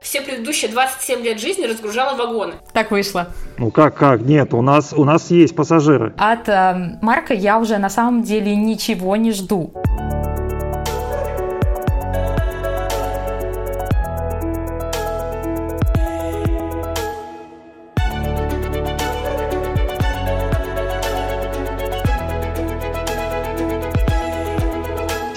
Все предыдущие 27 лет жизни разгружала вагоны. Так вышло. Ну как, как? Нет, у нас, у нас есть пассажиры. От э, Марка я уже на самом деле ничего не жду.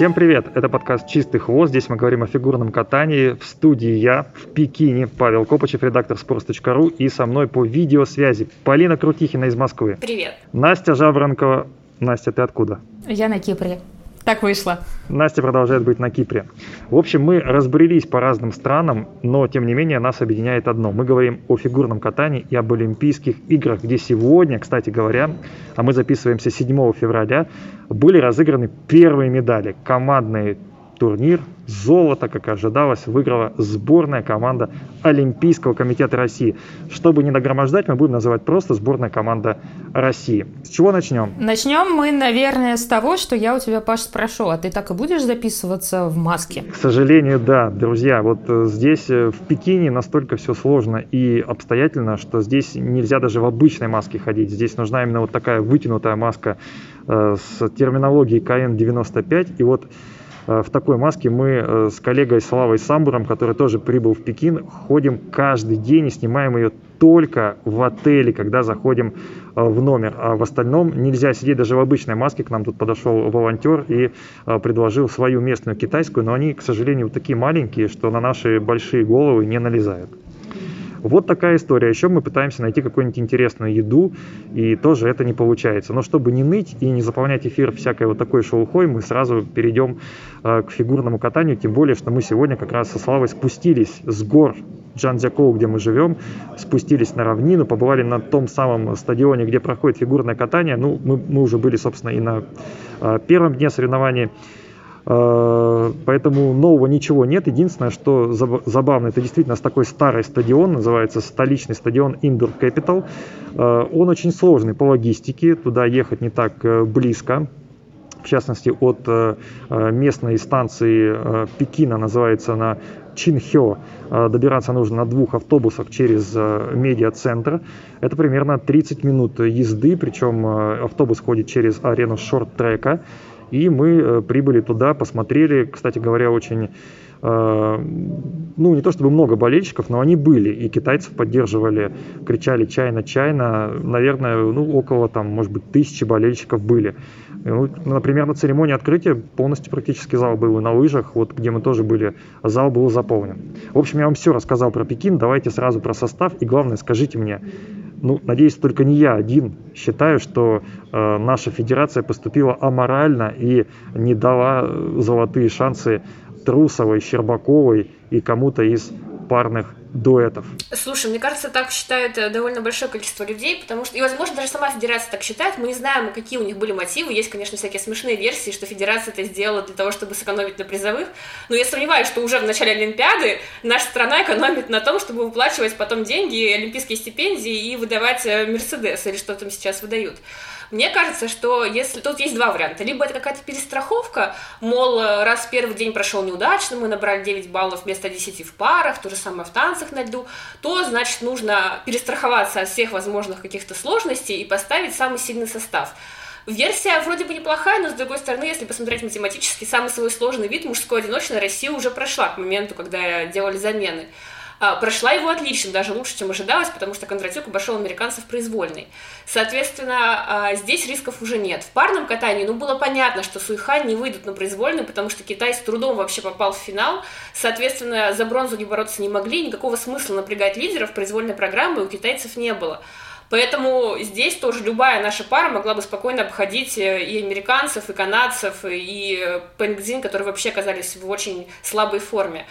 Всем привет! Это подкаст «Чистый хвост». Здесь мы говорим о фигурном катании. В студии я, в Пекине, Павел Копачев, редактор sports.ru и со мной по видеосвязи Полина Крутихина из Москвы. Привет. Настя Жаворонкова. Настя, ты откуда? Я на Кипре. Так вышло. Настя продолжает быть на Кипре. В общем, мы разбрелись по разным странам, но тем не менее нас объединяет одно. Мы говорим о фигурном катании и об Олимпийских играх, где сегодня, кстати говоря, а мы записываемся 7 февраля, были разыграны первые медали. Командный турнир Золото, как ожидалось, выиграла сборная команда Олимпийского комитета России. Чтобы не нагромождать, мы будем называть просто сборная команда России. С чего начнем? Начнем мы, наверное, с того, что я у тебя, Паш, спрошу, а ты так и будешь записываться в маске? К сожалению, да, друзья. Вот э, здесь, э, в Пекине, настолько все сложно и обстоятельно, что здесь нельзя даже в обычной маске ходить. Здесь нужна именно вот такая вытянутая маска э, с терминологией КН-95. И вот в такой маске мы э, с коллегой Славой Самбуром, который тоже прибыл в Пекин, ходим каждый день и снимаем ее только в отеле, когда заходим э, в номер. А в остальном нельзя сидеть даже в обычной маске. К нам тут подошел волонтер и предложил свою местную китайскую, но они, к сожалению, такие маленькие, что на наши большие головы не налезают. Вот такая история. Еще мы пытаемся найти какую-нибудь интересную еду, и тоже это не получается. Но чтобы не ныть и не заполнять эфир всякой вот такой шелухой, мы сразу перейдем э, к фигурному катанию, тем более, что мы сегодня как раз со Славой спустились с гор Джанзякоу, где мы живем, спустились на равнину, побывали на том самом стадионе, где проходит фигурное катание. Ну, мы, мы уже были, собственно, и на э, первом дне соревнований. Э, поэтому нового ничего нет. Единственное, что забавно, это действительно такой старый стадион, называется столичный стадион Indoor Capital. Э, он очень сложный по логистике, туда ехать не так э, близко. В частности, от местной станции Пекина, называется она Чинхё, добираться нужно на двух автобусах через медиацентр. Это примерно 30 минут езды, причем автобус ходит через арену шорт-трека. И мы э, прибыли туда, посмотрели, кстати говоря, очень, э, ну не то чтобы много болельщиков, но они были, и китайцев поддерживали, кричали чайно-чайно, наверное, ну около там, может быть, тысячи болельщиков были. Ну, например, на церемонии открытия полностью практически зал был и на лыжах, вот где мы тоже были, зал был заполнен. В общем, я вам все рассказал про Пекин, давайте сразу про состав, и главное, скажите мне, ну, надеюсь, только не я один считаю, что э, наша федерация поступила аморально и не дала э, золотые шансы Трусовой, Щербаковой и кому-то из парных дуэтов. Слушай, мне кажется, так считает э, довольно большое количество людей, потому что, и, возможно, даже сама федерация так считает, мы не знаем, какие у них были мотивы, есть, конечно, всякие смешные версии, что федерация это сделала для того, чтобы сэкономить на призовых, но я сомневаюсь, что уже в начале Олимпиады наша страна экономит на том, чтобы выплачивать потом деньги, олимпийские стипендии и выдавать э, Мерседес или что там сейчас выдают. Мне кажется, что если тут есть два варианта. Либо это какая-то перестраховка, мол, раз первый день прошел неудачно, мы набрали 9 баллов вместо 10 в парах, то же самое в танцах на льду, то, значит, нужно перестраховаться от всех возможных каких-то сложностей и поставить самый сильный состав. Версия вроде бы неплохая, но с другой стороны, если посмотреть математически, самый свой сложный вид мужской одиночной Россия уже прошла к моменту, когда делали замены. А, прошла его отлично, даже лучше, чем ожидалось, потому что Кондратюк обошел американцев произвольный. Соответственно, а, здесь рисков уже нет. В парном катании, ну, было понятно, что Суйхан не выйдут на произвольный, потому что Китай с трудом вообще попал в финал. Соответственно, за бронзу не бороться не могли, никакого смысла напрягать лидеров произвольной программы у китайцев не было. Поэтому здесь тоже любая наша пара могла бы спокойно обходить э, и американцев, и канадцев, и Пэнгзин, которые вообще оказались в очень слабой форме.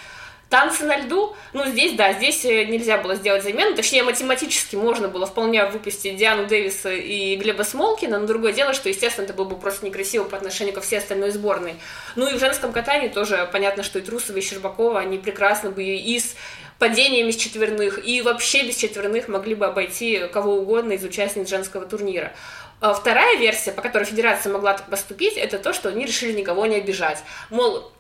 Танцы на льду, ну, здесь, да, здесь э, нельзя было сделать замену, точнее, математически можно было вполне выпустить Диану Дэвиса и Глеба Смолкина, но другое дело, что, естественно, это было бы просто некрасиво по отношению ко всей остальной сборной. Ну, и в женском катании тоже понятно, что и Трусова, и Щербакова, они прекрасно бы и с падениями с четверных, и вообще без четверных могли бы обойти кого угодно из участниц женского турнира. А вторая версия, по которой федерация могла так поступить, это то, что они решили никого не обижать. Мол,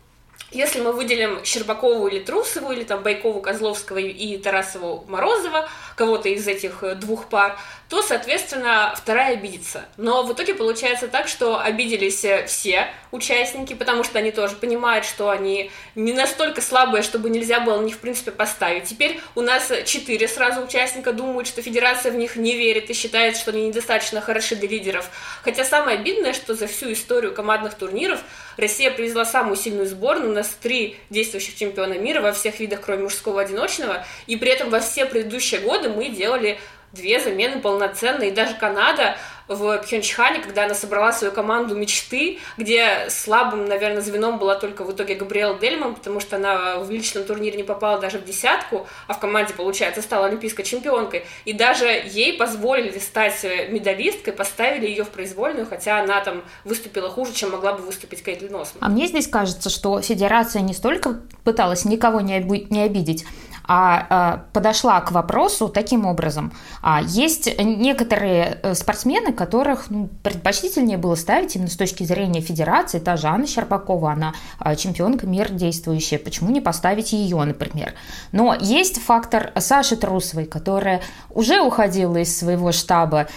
если мы выделим Щербакову или Трусову, или там Байкову, Козловского и Тарасову Морозова, кого-то из этих э, двух пар, то, соответственно, вторая обидится. Но в итоге получается так, что обиделись э, все участники, потому что они тоже понимают, что они не настолько слабые, чтобы нельзя было на них, в принципе, поставить. Теперь у нас четыре сразу участника думают, что федерация в них не верит и считает, что они недостаточно хороши для лидеров. Хотя самое обидное, что за всю историю командных турниров Россия привезла самую сильную сборную, у нас три действующих чемпиона мира во всех видах, кроме мужского одиночного, и при этом во все предыдущие годы мы делали две замены полноценные, и даже Канада в Пхенчхане, когда она собрала свою команду мечты, где слабым, наверное, звеном была только в итоге Габриэл Дельман, потому что она в личном турнире не попала даже в десятку, а в команде, получается, стала олимпийской чемпионкой. И даже ей позволили стать медалисткой, поставили ее в произвольную, хотя она там выступила хуже, чем могла бы выступить Кейтлин Осман. А мне здесь кажется, что федерация не столько пыталась никого не обидеть, а, а подошла к вопросу таким образом. А, есть некоторые э, спортсмены, которых ну, предпочтительнее было ставить именно с точки зрения федерации. Та же Анна Щербакова, она а, чемпионка мира действующая. Почему не поставить ее, например? Но есть фактор Саши Трусовой, которая уже уходила из своего штаба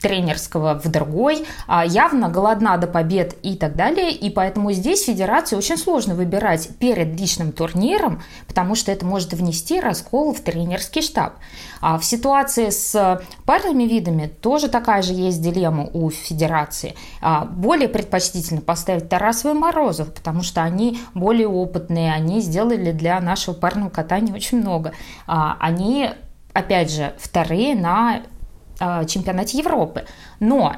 тренерского в другой, а явно голодна до побед и так далее. И поэтому здесь федерации очень сложно выбирать перед личным турниром, потому что это может внести раскол в тренерский штаб. А в ситуации с парными видами тоже такая же есть дилемма у федерации. А более предпочтительно поставить Тарасова и Морозов, потому что они более опытные, они сделали для нашего парного катания очень много. А они опять же, вторые на чемпионате Европы. Но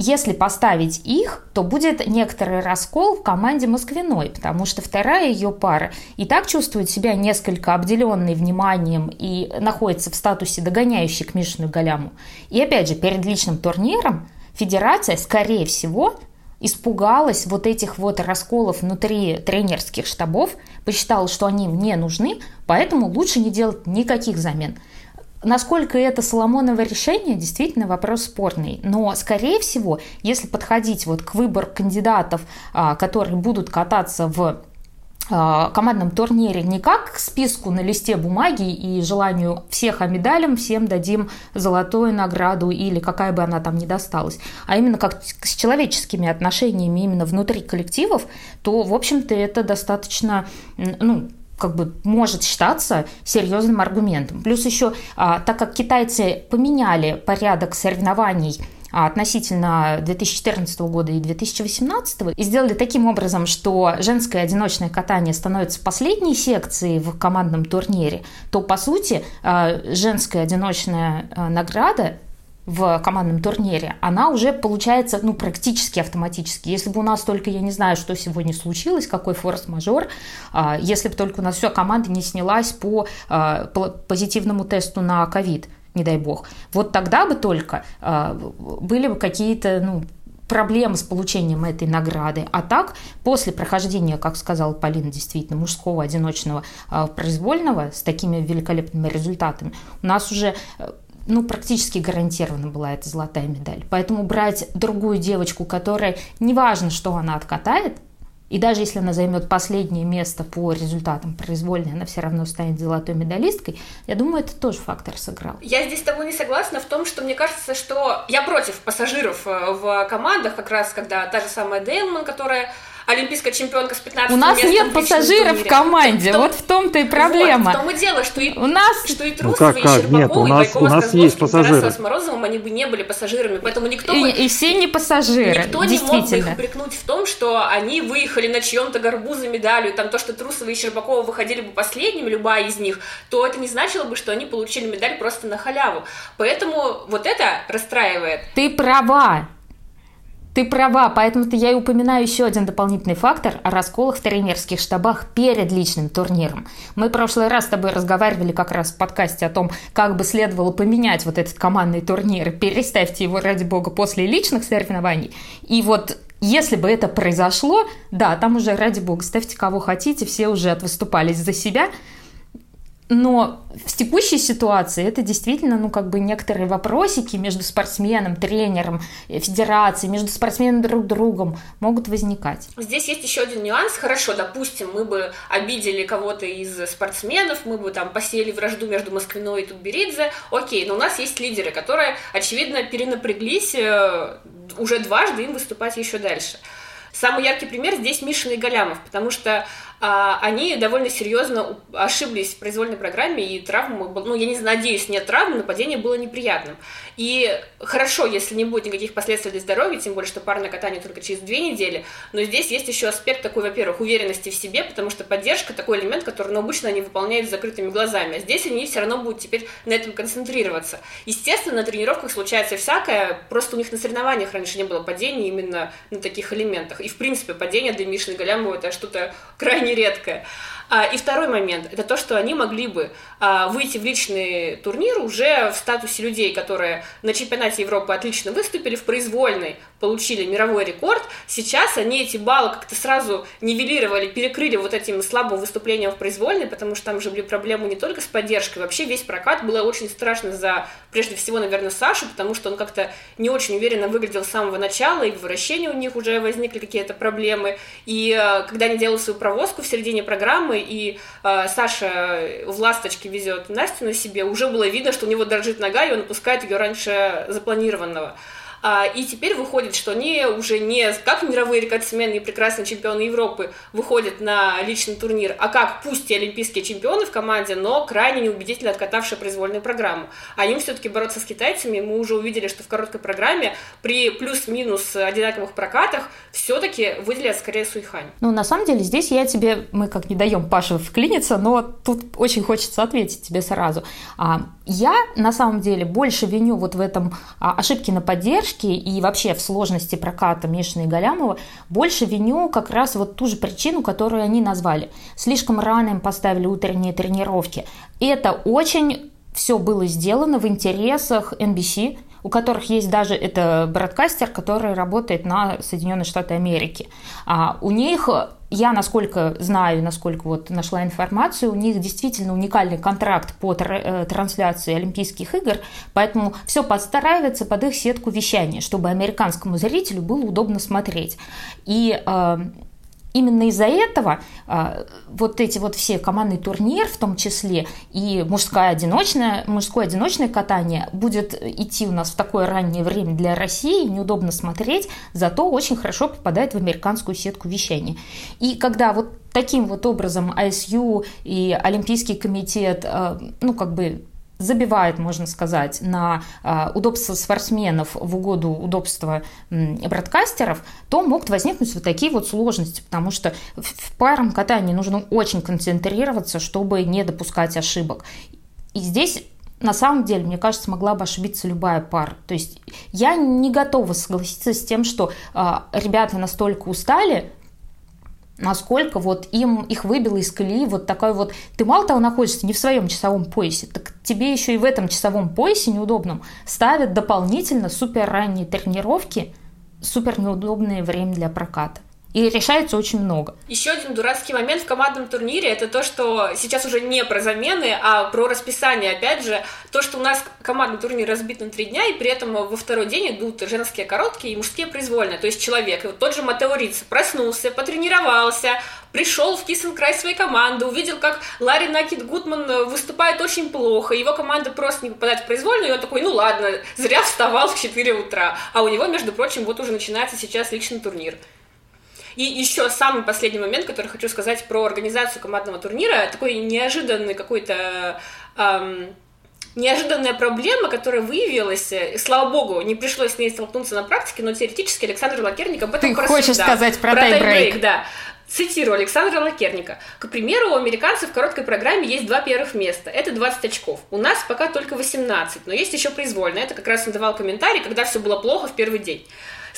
если поставить их, то будет некоторый раскол в команде Москвиной, потому что вторая ее пара и так чувствует себя несколько обделенной вниманием и находится в статусе догоняющей к Мишину Галяму. И опять же, перед личным турниром федерация, скорее всего, испугалась вот этих вот расколов внутри тренерских штабов, посчитала, что они мне нужны, поэтому лучше не делать никаких замен. Насколько это Соломоново решение, действительно вопрос спорный. Но, скорее всего, если подходить вот к выбору кандидатов, а, которые будут кататься в а, командном турнире не как к списку на листе бумаги и желанию всех о медалям, всем дадим золотую награду или какая бы она там ни досталась, а именно как с человеческими отношениями именно внутри коллективов, то, в общем-то, это достаточно ну, как бы может считаться серьезным аргументом. Плюс еще, а, так как китайцы поменяли порядок соревнований а, относительно 2014 года и 2018 и сделали таким образом, что женское одиночное катание становится последней секцией в командном турнире, то по сути а, женская одиночная награда в командном турнире, она уже получается ну, практически автоматически. Если бы у нас только, я не знаю, что сегодня случилось, какой форс-мажор, а, если бы только у нас все команда не снялась по, а, по позитивному тесту на ковид, не дай бог, вот тогда бы только а, были бы какие-то ну, проблемы с получением этой награды. А так, после прохождения, как сказала Полина, действительно, мужского одиночного произвольного с такими великолепными результатами, у нас уже ну, практически гарантированно была эта золотая медаль. Поэтому брать другую девочку, которая, неважно, что она откатает, и даже если она займет последнее место по результатам произвольной, она все равно станет золотой медалисткой. Я думаю, это тоже фактор сыграл. Я здесь с тобой не согласна в том, что мне кажется, что я против пассажиров э, в командах, как раз когда та же самая Дейлман, которая олимпийская чемпионка с 15 У нас нет пассажиров в команде, вот в том-то и проблема. Вот, в том и дело, что и, у нас... что и Трусова, ну, как, как? и Щербакова, нет, у нас, и у нас есть пассажиры. с Морозовым, они бы не были пассажирами, поэтому никто и, бы... И все не пассажиры, Никто не мог бы их упрекнуть в том, что они выехали на чьем-то горбу за медалью, там то, что Трусова и Щербакова выходили бы последними, любая из них, то это не значило бы, что они получили медаль просто на халяву. Поэтому вот это расстраивает. Ты права, ты права, поэтому-то я и упоминаю еще один дополнительный фактор о расколах в тренерских штабах перед личным турниром. Мы в прошлый раз с тобой разговаривали как раз в подкасте о том, как бы следовало поменять вот этот командный турнир, переставьте его, ради бога, после личных соревнований. И вот если бы это произошло, да, там уже, ради бога, ставьте кого хотите, все уже отвыступались за себя, но в текущей ситуации это действительно, ну, как бы некоторые вопросики между спортсменом, тренером, э, федерацией, между спортсменами друг другом могут возникать. Здесь есть еще один нюанс. Хорошо, допустим, мы бы обидели кого-то из спортсменов, мы бы там посеяли вражду между Москвиной и Тутберидзе. Окей, но у нас есть лидеры, которые, очевидно, перенапряглись э, уже дважды им выступать еще дальше. Самый яркий пример здесь Мишин и Галямов, потому что они довольно серьезно ошиблись в произвольной программе, и травма, ну, я не знаю, надеюсь, нет травмы, нападение было неприятным. И хорошо, если не будет никаких последствий для здоровья, тем более, что парное катание только через две недели, но здесь есть еще аспект такой, во-первых, уверенности в себе, потому что поддержка такой элемент, который ну, обычно они выполняют с закрытыми глазами, а здесь они все равно будут теперь на этом концентрироваться. Естественно, на тренировках случается всякое, просто у них на соревнованиях раньше не было падений именно на таких элементах. И, в принципе, падение для Мишины Галямова это что-то крайне редкое. А, и второй момент – это то, что они могли бы а, выйти в личный турнир уже в статусе людей, которые на чемпионате Европы отлично выступили, в произвольной получили мировой рекорд. Сейчас они эти баллы как-то сразу нивелировали, перекрыли вот этим слабым выступлением в произвольной, потому что там же были проблемы не только с поддержкой, вообще весь прокат было очень страшно за, прежде всего, наверное, Сашу, потому что он как-то не очень уверенно выглядел с самого начала, и в вращении у них уже возникли какие-то проблемы. И а, когда они делали свою провозку в середине программы, и э, Саша в ласточке везет Настю на себе, уже было видно, что у него дрожит нога, и он опускает ее раньше запланированного. А, и теперь выходит, что они уже не как мировые рекордсмены и прекрасные чемпионы Европы выходят на личный турнир, а как пусть и олимпийские чемпионы в команде, но крайне неубедительно откатавшие произвольную программу. А им все-таки бороться с китайцами, мы уже увидели, что в короткой программе при плюс-минус одинаковых прокатах все-таки выделят скорее Суйхань. Ну, на самом деле, здесь я тебе, мы как не даем Паше вклиниться, но тут очень хочется ответить тебе сразу. А, я, на самом деле, больше виню вот в этом а, ошибке на поддержке, и вообще в сложности проката Мишина и Галямова больше виню как раз вот ту же причину, которую они назвали. Слишком рано им поставили утренние тренировки. Это очень все было сделано в интересах NBC, у которых есть даже это бродкастер, который работает на Соединенные Штаты Америки. А у них я, насколько знаю, насколько вот нашла информацию, у них действительно уникальный контракт по э, трансляции Олимпийских игр, поэтому все подстраивается под их сетку вещания, чтобы американскому зрителю было удобно смотреть. И э, именно из-за этого а, вот эти вот все командный турнир, в том числе и мужское одиночное, мужское одиночное катание будет идти у нас в такое раннее время для России, неудобно смотреть, зато очень хорошо попадает в американскую сетку вещания. И когда вот таким вот образом ISU и Олимпийский комитет, а, ну, как бы забивает, можно сказать, на а, удобство спортсменов в угоду удобства бродкастеров, то могут возникнуть вот такие вот сложности, потому что в парном катании нужно очень концентрироваться, чтобы не допускать ошибок. И здесь на самом деле, мне кажется, могла бы ошибиться любая пара. То есть я не готова согласиться с тем, что э, ребята настолько устали, насколько вот им их выбило из колеи вот такой вот... Ты мало того находишься не в своем часовом поясе, так тебе еще и в этом часовом поясе неудобном ставят дополнительно супер ранние тренировки, супер неудобное время для проката. И решается очень много. Еще один дурацкий момент в командном турнире это то, что сейчас уже не про замены, а про расписание. Опять же, то, что у нас командный турнир разбит на три дня, и при этом во второй день идут женские короткие и мужские произвольные. То есть человек, вот тот же Матео Риц, проснулся, потренировался, пришел в Киссенкрай своей команды, увидел, как Ларри Накит Гудман выступает очень плохо, его команда просто не попадает в произвольную, и он такой, ну ладно, зря вставал в 4 утра. А у него, между прочим, вот уже начинается сейчас личный турнир. И еще самый последний момент, который хочу сказать про организацию командного турнира, такой неожиданный какой-то эм, неожиданная проблема, которая выявилась, и, слава богу, не пришлось с ней столкнуться на практике, но теоретически Александр Лакерник об этом Ты хочешь сказать про, про тайбрейк? да. Цитирую Александра Лакерника. К примеру, у американцев в короткой программе есть два первых места. Это 20 очков. У нас пока только 18, но есть еще произвольно. Это как раз он давал комментарий, когда все было плохо в первый день.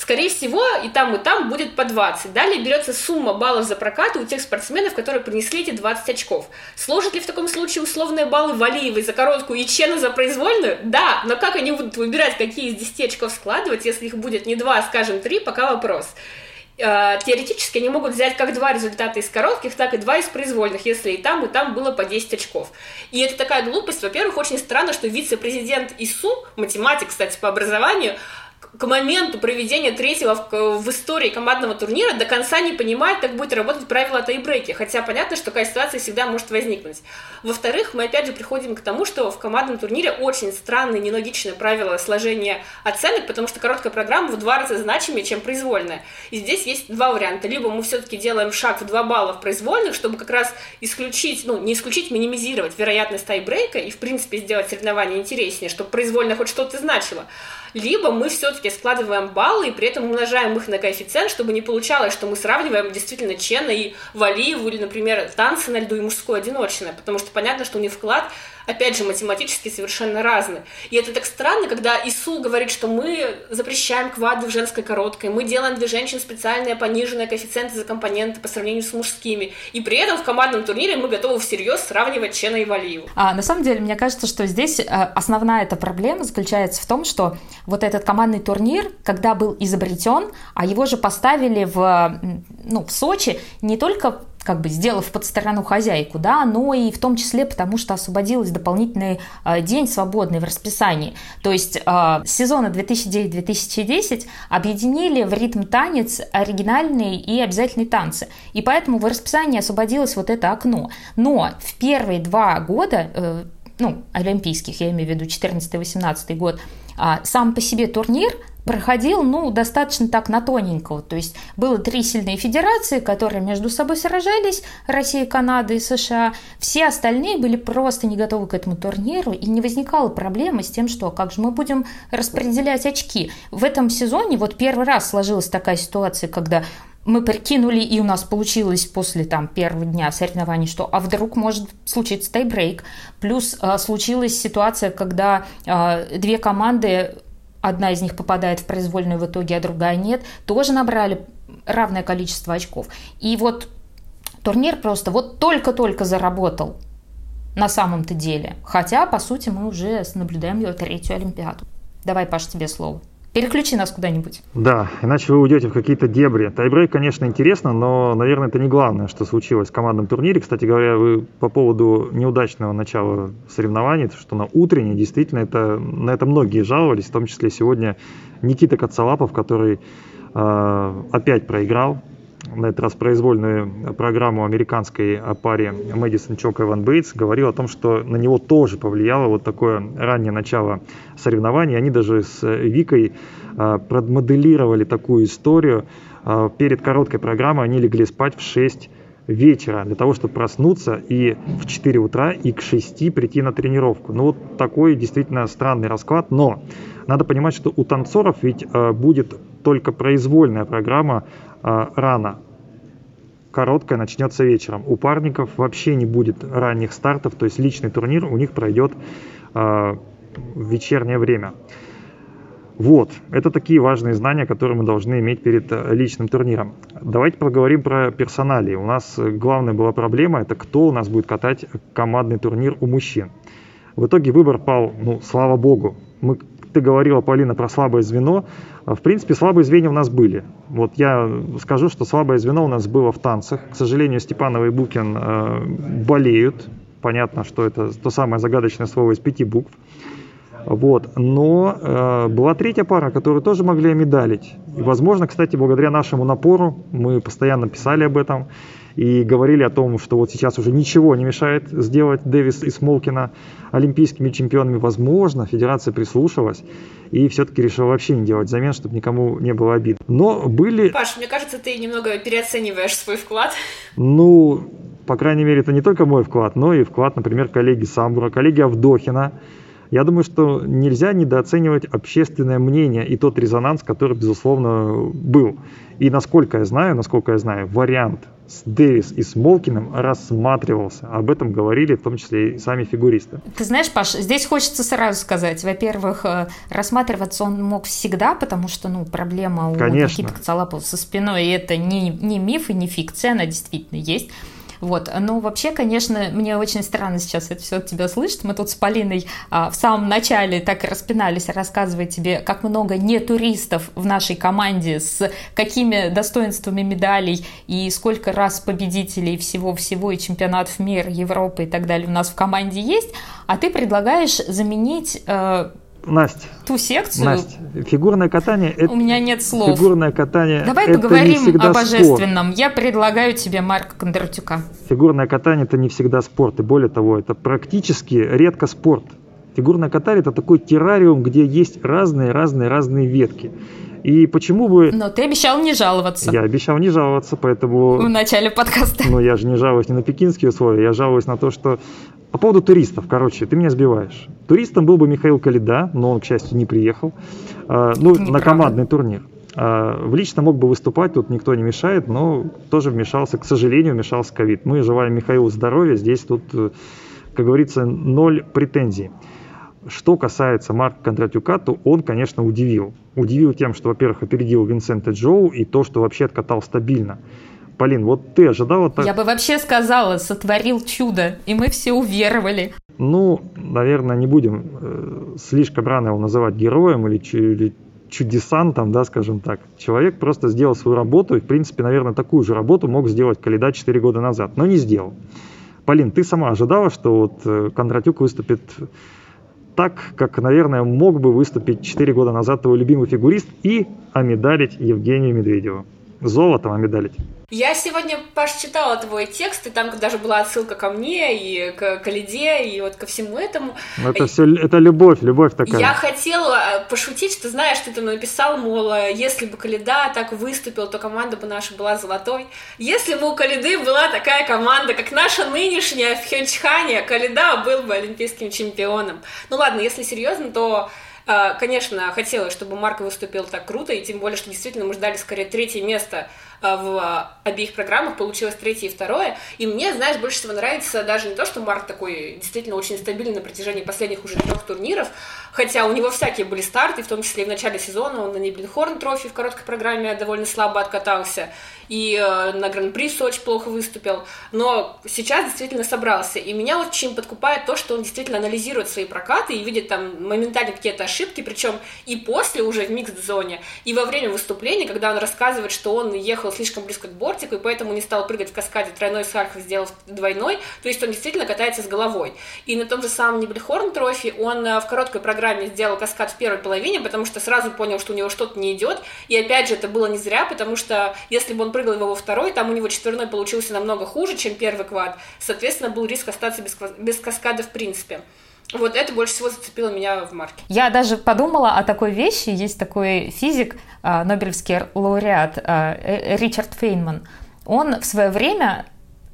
Скорее всего, и там, и там будет по 20. Далее берется сумма баллов за прокат у тех спортсменов, которые принесли эти 20 очков. Сложат ли в таком случае условные баллы Валиевой за короткую и Чена за произвольную? Да, но как они будут выбирать, какие из 10 очков складывать, если их будет не 2, а, скажем, 3, пока вопрос. э, теоретически они могут взять как два результата из коротких, так и два из произвольных, если и там, и там было по 10 очков. И это такая глупость. Во-первых, очень странно, что вице-президент ИСУ, математик, кстати, по образованию, к моменту проведения третьего в, в истории командного турнира до конца не понимает, как будет работать правило тайбрейки, хотя понятно, что такая ситуация всегда может возникнуть. Во-вторых, мы опять же приходим к тому, что в командном турнире очень странное, нелогичное правило сложения оценок, потому что короткая программа в два раза значимее, чем произвольная. И здесь есть два варианта. Либо мы все-таки делаем шаг в два балла в произвольных, чтобы как раз исключить, ну, не исключить, минимизировать вероятность тайбрейка и, в принципе, сделать соревнование интереснее, чтобы произвольно хоть что-то значило либо мы все-таки складываем баллы и при этом умножаем их на коэффициент, чтобы не получалось, что мы сравниваем действительно Чена и Валиеву или, например, танцы на льду и мужское одиночное, потому что понятно, что у них вклад опять же, математически совершенно разные. И это так странно, когда ИСУ говорит, что мы запрещаем квады в женской короткой, мы делаем для женщин специальные пониженные коэффициенты за компоненты по сравнению с мужскими. И при этом в командном турнире мы готовы всерьез сравнивать Чена и Валию. А, на самом деле, мне кажется, что здесь э, основная эта проблема заключается в том, что вот этот командный турнир, когда был изобретен, а его же поставили в, ну, в Сочи не только как бы сделав под сторону хозяйку, да, но и в том числе потому, что освободилась дополнительный э, день свободный в расписании. То есть э, сезона 2009-2010 объединили в ритм танец оригинальные и обязательные танцы. И поэтому в расписании освободилось вот это окно. Но в первые два года, э, ну, олимпийских, я имею в виду 14-18 год, э, сам по себе турнир – проходил, ну, достаточно так на тоненького. То есть было три сильные федерации, которые между собой сражались, Россия, Канада и США. Все остальные были просто не готовы к этому турниру, и не возникало проблемы с тем, что как же мы будем распределять очки. В этом сезоне вот первый раз сложилась такая ситуация, когда мы прикинули, и у нас получилось после там, первого дня соревнований, что а вдруг может случиться тайбрейк. Плюс э, случилась ситуация, когда э, две команды одна из них попадает в произвольную в итоге, а другая нет, тоже набрали равное количество очков. И вот турнир просто вот только-только заработал на самом-то деле. Хотя, по сути, мы уже наблюдаем ее третью Олимпиаду. Давай, Паш, тебе слово. Переключи нас куда-нибудь. Да, иначе вы уйдете в какие-то дебри. Тайбрейк, конечно, интересно, но, наверное, это не главное, что случилось в командном турнире. Кстати говоря, вы по поводу неудачного начала соревнований, что на утренней, действительно, это, на это многие жаловались, в том числе сегодня Никита Коцалапов, который э, опять проиграл на этот раз произвольную программу американской паре Мэдисон Чок и Ван Бейтс, говорил о том, что на него тоже повлияло вот такое раннее начало соревнований. Они даже с Викой а, продмоделировали такую историю. А, перед короткой программой они легли спать в 6 вечера для того, чтобы проснуться и в 4 утра и к 6 прийти на тренировку. Ну вот такой действительно странный расклад, но надо понимать, что у танцоров ведь э, будет только произвольная программа рано. Короткая начнется вечером. У парников вообще не будет ранних стартов, то есть личный турнир у них пройдет э, в вечернее время. Вот, это такие важные знания, которые мы должны иметь перед э, личным турниром. Давайте поговорим про персоналии. У нас главная была проблема, это кто у нас будет катать командный турнир у мужчин. В итоге выбор пал, ну, слава богу. Мы, ты говорила, Полина, про слабое звено. В принципе, слабые звенья у нас были. Вот я скажу, что слабое звено у нас было в танцах. К сожалению, Степанова и Букин э, болеют. Понятно, что это то самое загадочное слово из пяти букв. Вот. Но э, была третья пара, которую тоже могли медалить. И, возможно, кстати, благодаря нашему напору, мы постоянно писали об этом и говорили о том, что вот сейчас уже ничего не мешает сделать Дэвис и Смолкина олимпийскими чемпионами. Возможно, федерация прислушалась и все-таки решила вообще не делать замен, чтобы никому не было обид. Но были... Паш, мне кажется, ты немного переоцениваешь свой вклад. Ну, по крайней мере, это не только мой вклад, но и вклад, например, коллеги Самбура, коллеги Авдохина, я думаю, что нельзя недооценивать общественное мнение и тот резонанс, который, безусловно, был. И насколько я знаю, насколько я знаю, вариант с Дэвис и с Молкиным рассматривался. Об этом говорили в том числе и сами фигуристы. Ты знаешь, Паш, здесь хочется сразу сказать. Во-первых, э, рассматриваться он мог всегда, потому что ну, проблема у Конечно. Никиты Коцалапова со спиной, и это не, не миф и не фикция, она действительно есть. Вот. Но вообще, конечно, мне очень странно сейчас это все от тебя слышать. Мы тут с Полиной а, в самом начале так распинались, рассказывая тебе, как много не туристов в нашей команде, с какими достоинствами медалей и сколько раз победителей всего-всего и чемпионатов мира, Европы и так далее у нас в команде есть. А ты предлагаешь заменить э, Настя. Ту секцию? Настя, фигурное катание... Это, У меня нет слов. Фигурное катание... Давай это поговорим не о божественном. Спорт. Я предлагаю тебе Марка Кондратюка. Фигурное катание это не всегда спорт. И более того, это практически редко спорт. Фигурное катание это такой террариум, где есть разные-разные-разные ветки. И почему бы... Но ты обещал не жаловаться. Я обещал не жаловаться, поэтому... В начале подкаста. Но я же не жалуюсь не на пекинские условия, я жалуюсь на то, что по поводу туристов, короче, ты меня сбиваешь. Туристом был бы Михаил Калида, но он, к счастью, не приехал. А, ну, на командный турнир. А, в лично мог бы выступать, тут никто не мешает, но тоже вмешался, к сожалению, вмешался ковид. Мы желаем Михаилу здоровья, здесь тут, э, как говорится, ноль претензий. Что касается Марка Кондратюка, то он, конечно, удивил. Удивил тем, что, во-первых, опередил Винсента Джоу и то, что вообще откатал стабильно. Полин, вот ты ожидала так? Я бы вообще сказала, сотворил чудо, и мы все уверовали. Ну, наверное, не будем э, слишком рано его называть героем или, или чудесантом, да, скажем так. Человек просто сделал свою работу, и, в принципе, наверное, такую же работу мог сделать Калида 4 года назад, но не сделал. Полин, ты сама ожидала, что вот э, Кондратюк выступит так, как, наверное, мог бы выступить 4 года назад твой любимый фигурист и омедалить Евгению Медведеву? Золотом омедалить. Я сегодня, Паш, читала твой текст, и там даже была отсылка ко мне, и к Калиде, и вот ко всему этому. Ну, это все, это любовь, любовь такая. Я хотела э, пошутить, что, знаешь, ты там написал, мол, э, если бы Калида так выступил, то команда бы наша была золотой. Если бы у Калиды была такая команда, как наша нынешняя в Хёнчхане, Калида был бы олимпийским чемпионом. Ну ладно, если серьезно, то Конечно, хотелось, чтобы Марк выступил так круто, и тем более, что действительно мы ждали скорее третье место а, в обеих программах, получилось третье и второе. И мне, знаешь, больше всего нравится даже не то, что Марк такой действительно очень стабильный на протяжении последних уже трех турниров, хотя у него всякие были старты, в том числе и в начале сезона. Он на Ниблинхорн трофи в короткой программе довольно слабо откатался, и э, на Гран-при в Сочи плохо выступил, но сейчас действительно собрался. И меня очень подкупает то, что он действительно анализирует свои прокаты и видит там моментально какие-то ошибки, причем и после уже в микс-зоне, и во время выступления, когда он рассказывает, что он ехал слишком близко к бортику, и поэтому не стал прыгать в каскаде тройной с Альфа, сделав двойной, то есть он действительно катается с головой. И на том же самом Ниблихорн трофи он э, в короткой программе сделал каскад в первой половине, потому что сразу понял, что у него что-то не идет, и опять же это было не зря, потому что если бы он прыгал его во второй, там у него четверной получился намного хуже, чем первый квад. Соответственно, был риск остаться без, без каскада в принципе. Вот это больше всего зацепило меня в марке. Я даже подумала о такой вещи. Есть такой физик, а, Нобелевский лауреат а, э, Ричард Фейнман. Он в свое время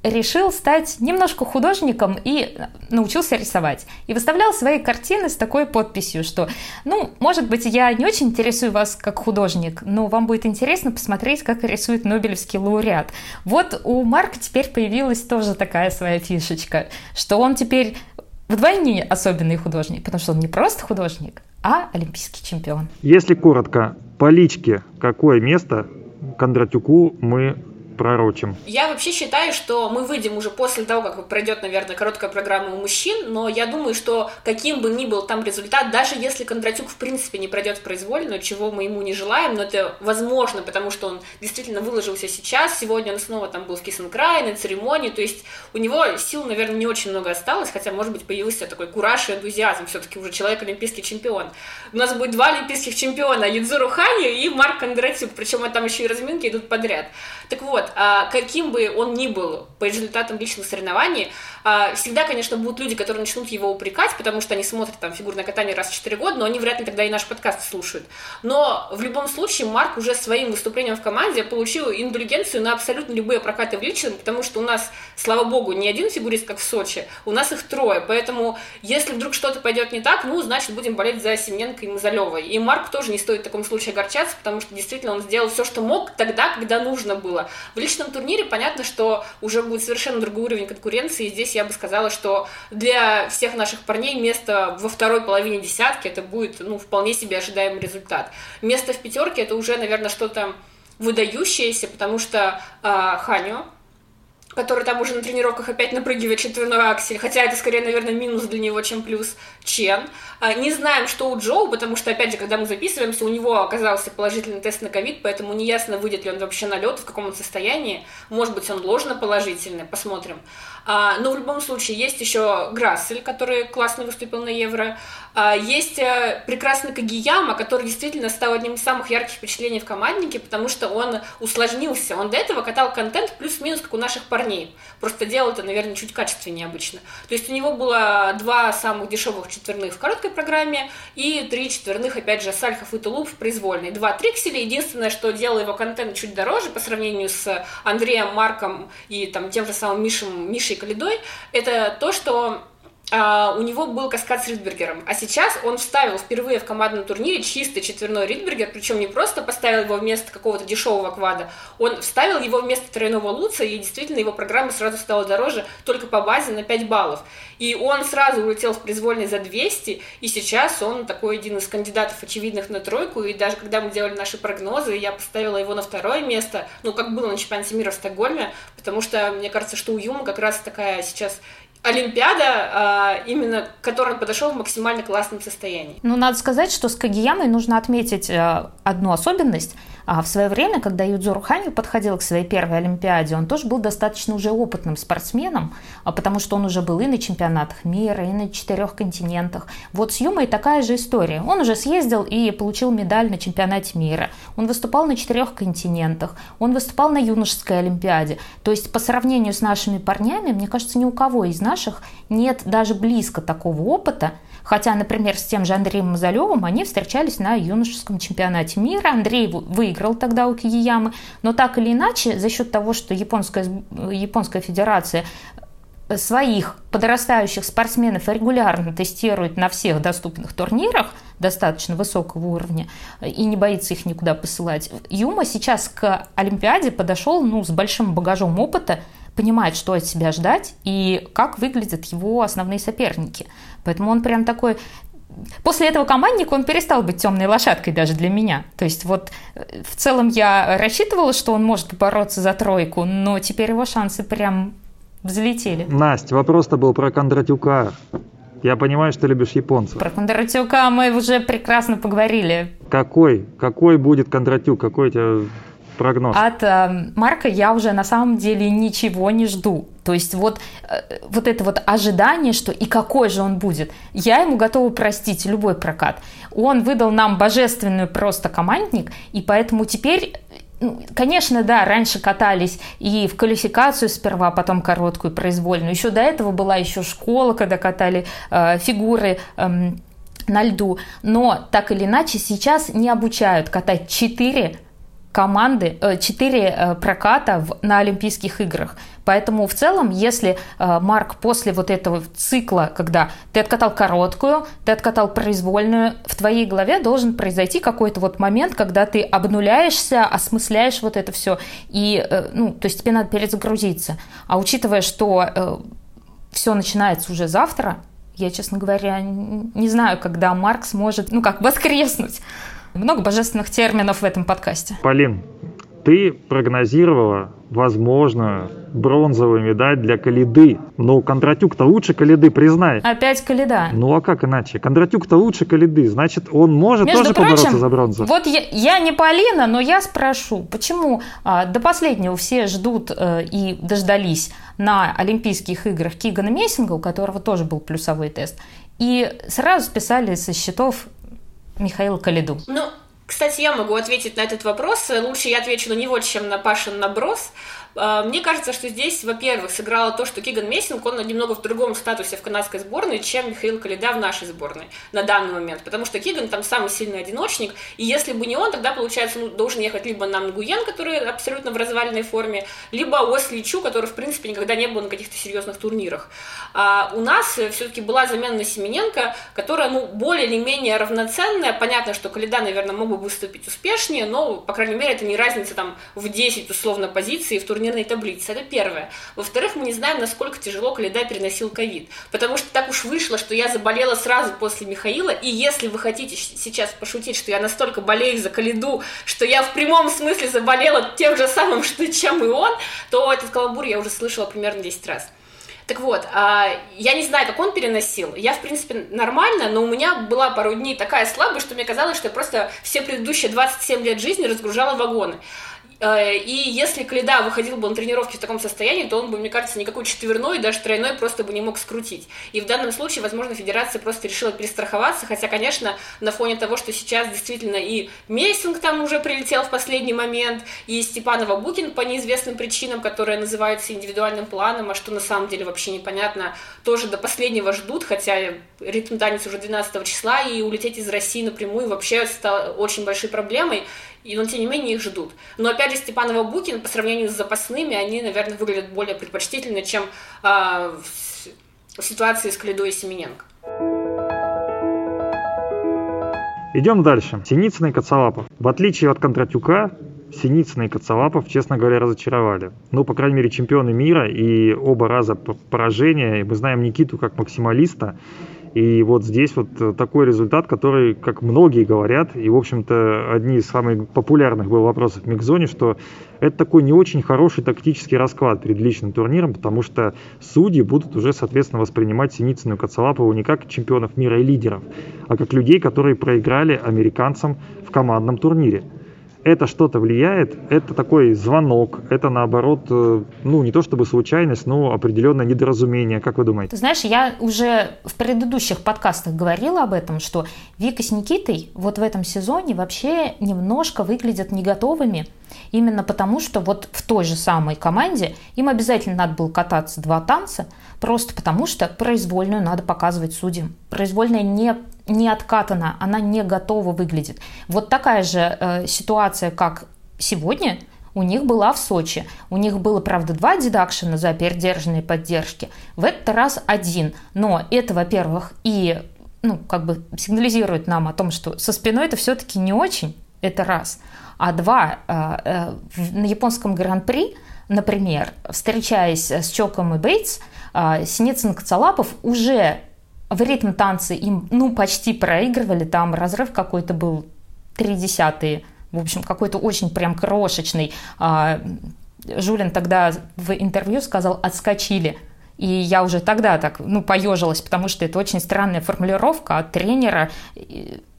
решил стать немножко художником и научился рисовать. И выставлял свои картины с такой подписью, что, ну, может быть, я не очень интересую вас как художник, но вам будет интересно посмотреть, как рисует Нобелевский лауреат. Вот у Марка теперь появилась тоже такая своя фишечка, что он теперь вдвойне особенный художник, потому что он не просто художник, а олимпийский чемпион. Если коротко, по личке какое место Кондратюку мы пророчим. Я вообще считаю, что мы выйдем уже после того, как пройдет, наверное, короткая программа у мужчин, но я думаю, что каким бы ни был там результат, даже если Кондратюк в принципе не пройдет произвольно, чего мы ему не желаем, но это возможно, потому что он действительно выложился сейчас, сегодня он снова там был в Кисенкрае на церемонии, то есть у него сил, наверное, не очень много осталось, хотя, может быть, появился такой кураж и энтузиазм, все-таки уже человек олимпийский чемпион. У нас будет два олимпийских чемпиона, Юдзуру Хани и Марк Кондратюк, причем там еще и разминки идут подряд. Так вот, а, каким бы он ни был по результатам личных соревнований, всегда, конечно, будут люди, которые начнут его упрекать, потому что они смотрят там фигурное катание раз в 4 года, но они вряд ли тогда и наш подкаст слушают. Но в любом случае Марк уже своим выступлением в команде получил индульгенцию на абсолютно любые прокаты в личном, потому что у нас, слава богу, не один фигурист, как в Сочи, у нас их трое, поэтому если вдруг что-то пойдет не так, ну, значит, будем болеть за Семененко и Мазалевой. И Марк тоже не стоит в таком случае огорчаться, потому что действительно он сделал все, что мог тогда, когда нужно было. В личном турнире понятно, что уже будет совершенно другой уровень конкуренции, и здесь я бы сказала, что для всех наших парней место во второй половине десятки это будет ну, вполне себе ожидаемый результат. Место в пятерке это уже, наверное, что-то выдающееся, потому что э, Ханю который там уже на тренировках опять напрыгивает четверной аксель, хотя это скорее, наверное, минус для него, чем плюс Чен. А, не знаем, что у Джоу, потому что, опять же, когда мы записываемся, у него оказался положительный тест на ковид, поэтому неясно, выйдет ли он вообще на лед, в каком он состоянии. Может быть, он ложно положительный, посмотрим. А, но в любом случае есть еще Грассель, который классно выступил на Евро. А, есть э, прекрасный Кагияма, который действительно стал одним из самых ярких впечатлений в команднике, потому что он усложнился. Он до этого катал контент плюс-минус, как у наших парней. Просто делал это, наверное, чуть качественнее обычно. То есть у него было два самых дешевых четверных в короткой программе и три четверных, опять же, Сальхов и Тулуп в произвольной. Два трикселя. Единственное, что делало его контент чуть дороже по сравнению с Андреем Марком и там тем же самым Мишем, Мишей Калидой, это то, что у него был каскад с Ридбергером, а сейчас он вставил впервые в командном турнире чистый четверной Ридбергер, причем не просто поставил его вместо какого-то дешевого квада, он вставил его вместо тройного Луца, и действительно его программа сразу стала дороже только по базе на 5 баллов. И он сразу улетел в произвольный за 200, и сейчас он такой один из кандидатов очевидных на тройку, и даже когда мы делали наши прогнозы, я поставила его на второе место, ну, как было на чемпионате мира в Стокгольме, потому что мне кажется, что у Юма как раз такая сейчас Олимпиада, а, именно к которой он подошел в максимально классном состоянии. Ну, надо сказать, что с Кагиямой нужно отметить э, одну особенность – а в свое время, когда Юдзуру Ханю подходил к своей первой Олимпиаде, он тоже был достаточно уже опытным спортсменом, а потому что он уже был и на чемпионатах мира, и на четырех континентах. Вот с Юмой такая же история. Он уже съездил и получил медаль на чемпионате мира. Он выступал на четырех континентах. Он выступал на юношеской Олимпиаде. То есть по сравнению с нашими парнями, мне кажется, ни у кого из наших нет даже близко такого опыта, Хотя, например, с тем же Андреем Мазалевым они встречались на юношеском чемпионате мира. Андрей выиграл тогда у Киямы. Но так или иначе, за счет того, что японская, японская федерация своих подрастающих спортсменов регулярно тестирует на всех доступных турнирах достаточно высокого уровня и не боится их никуда посылать. Юма сейчас к Олимпиаде подошел ну, с большим багажом опыта, понимает, что от себя ждать и как выглядят его основные соперники. Поэтому он прям такой После этого командника он перестал быть темной лошадкой даже для меня. То есть вот э, в целом я рассчитывала, что он может бороться за тройку, но теперь его шансы прям взлетели. Настя, вопрос-то был про Кондратюка. Я понимаю, что любишь японцев. Про Кондратюка мы уже прекрасно поговорили. Какой? Какой будет Кондратюк? Какой у тебя прогноз? От э, Марка я уже на самом деле ничего не жду. То есть вот, э, вот это вот ожидание, что и какой же он будет, я ему готова простить любой прокат. Он выдал нам божественную просто командник, и поэтому теперь ну, конечно, да, раньше катались и в квалификацию сперва, потом короткую произвольную. Еще до этого была еще школа, когда катали э, фигуры э, на льду. Но так или иначе сейчас не обучают катать 4 команды, 4 э, э, проката на Олимпийских играх. Поэтому в целом, если э, Марк после вот этого цикла, когда ты откатал короткую, ты откатал произвольную, в твоей голове должен произойти какой-то вот момент, когда ты обнуляешься, осмысляешь вот это все, и, ну, то есть тебе надо перезагрузиться. А учитывая, что все начинается уже завтра, я, честно говоря, не знаю, когда Марк сможет, ну как, воскреснуть. Много божественных терминов в этом подкасте. Полин, ты прогнозировала возможно, бронзовую медаль для Калиды. Но Кондратюк-то лучше Калиды, признай. Опять Калида. Ну а как иначе? Кондратюк-то лучше Калиды, значит, он может Между тоже прочим, побороться за бронзу. Вот я, я не Полина, но я спрошу, почему а, до последнего все ждут а, и дождались на Олимпийских играх Кигана Мессинга, у которого тоже был плюсовой тест, и сразу списали со счетов Михаила Калиду? Ну, кстати, я могу ответить на этот вопрос. Лучше я отвечу на него, чем на Пашин наброс. А, мне кажется, что здесь, во-первых, сыграло то, что Киган Мессинг, он немного в другом статусе в канадской сборной, чем Михаил Калида в нашей сборной на данный момент. Потому что Киган там самый сильный одиночник, и если бы не он, тогда, получается, ну, должен ехать либо нам Нгуен, который абсолютно в развальной форме, либо Осли Чу, который, в принципе, никогда не был на каких-то серьезных турнирах. А у нас все-таки была замена на Семененко, которая, ну, более или менее равноценная. Понятно, что Калида, наверное, мог бы выступить успешнее, но, по крайней мере, это не разница там в 10 условно позиций в турнире турнирной таблице. Это первое. Во-вторых, мы не знаем, насколько тяжело Каледа переносил ковид. Потому что так уж вышло, что я заболела сразу после Михаила, и если вы хотите сейчас пошутить, что я настолько болею за Каледу, что я в прямом смысле заболела тем же самым, что, чем и он, то этот каламбур я уже слышала примерно 10 раз. Так вот, а, я не знаю, как он переносил. Я, в принципе, нормально, но у меня была пару дней такая слабость, что мне казалось, что я просто все предыдущие 27 лет жизни разгружала вагоны. Э, и если Каледа выходил бы на тренировки в таком состоянии, то он бы, мне кажется, никакой четверной, даже тройной просто бы не мог скрутить. И в данном случае, возможно, федерация просто решила перестраховаться, хотя, конечно, на фоне того, что сейчас действительно и Мессинг там уже прилетел в последний момент, и Степанова Букин по неизвестным причинам, которые называются индивидуальным планом, а что на самом деле вообще непонятно, тоже до последнего ждут, хотя ритм танец уже 12 числа, и улететь из России напрямую вообще стало очень большой проблемой и, но тем не менее их ждут. Но опять же, Степанова Букин по сравнению с запасными, они, наверное, выглядят более предпочтительно, чем э, в ситуации с Калидой и Семененко. Идем дальше. Синицын и Коцалапов. В отличие от Кондратюка, Синицына и Коцалапов, честно говоря, разочаровали. Ну, по крайней мере, чемпионы мира и оба раза поражения. Мы знаем Никиту как максималиста. И вот здесь вот э, такой результат, который, как многие говорят, и, в общем-то, одни из самых популярных был вопросов в Микзоне, что это такой не очень хороший тактический расклад перед личным турниром, потому что судьи будут уже, соответственно, воспринимать Синицыну и Коцалапову не как чемпионов мира и лидеров, а как людей, которые проиграли американцам в командном турнире это что-то влияет, это такой звонок, это наоборот, э, ну не то чтобы случайность, но определенное недоразумение, как вы думаете? Ты знаешь, я уже в предыдущих подкастах говорила об этом, что Вика с Никитой вот в этом сезоне вообще немножко выглядят не готовыми, именно потому что вот в той же самой команде им обязательно надо было кататься два танца, просто потому что произвольную надо показывать судьям. Произвольная не не откатана, она не готова выглядит. Вот такая же э, ситуация, как сегодня, у них была в Сочи. У них было, правда, два дедакшена за передержанные поддержки. В этот раз один. Но это, во-первых, и ну, как бы сигнализирует нам о том, что со спиной это все-таки не очень, это раз. А два, э, э, на японском гран-при, например, встречаясь с Чоком и Бейтс, э, Синицын Коцалапов уже в ритм танцы им, ну, почти проигрывали, там разрыв какой-то был, три десятые, в общем, какой-то очень прям крошечный. А, Жулин тогда в интервью сказал «отскочили». И я уже тогда так, ну, поежилась, потому что это очень странная формулировка от тренера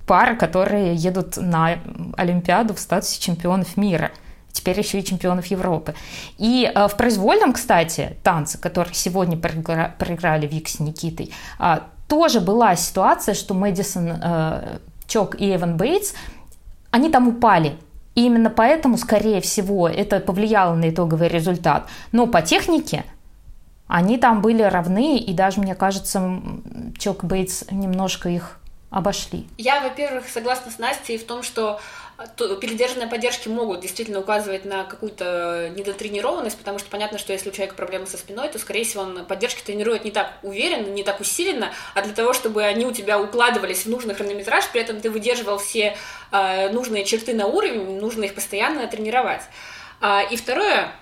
пары, которые едут на Олимпиаду в статусе чемпионов мира теперь еще и чемпионов Европы. И э, в произвольном, кстати, танце, который сегодня проиграли Вик с Никитой, э, тоже была ситуация, что Мэдисон, э, Чок и Эван Бейтс, они там упали. И именно поэтому, скорее всего, это повлияло на итоговый результат. Но по технике они там были равны, и даже, мне кажется, Чок Бейтс немножко их обошли. Я, во-первых, согласна с Настей в том, что передержанные поддержки могут действительно указывать на какую-то недотренированность, потому что понятно, что если у человека проблемы со спиной, то, скорее всего, он поддержки тренирует не так уверенно, не так усиленно, а для того, чтобы они у тебя укладывались в нужный хронометраж, при этом ты выдерживал все э, нужные черты на уровень, нужно их постоянно тренировать. А, и второе,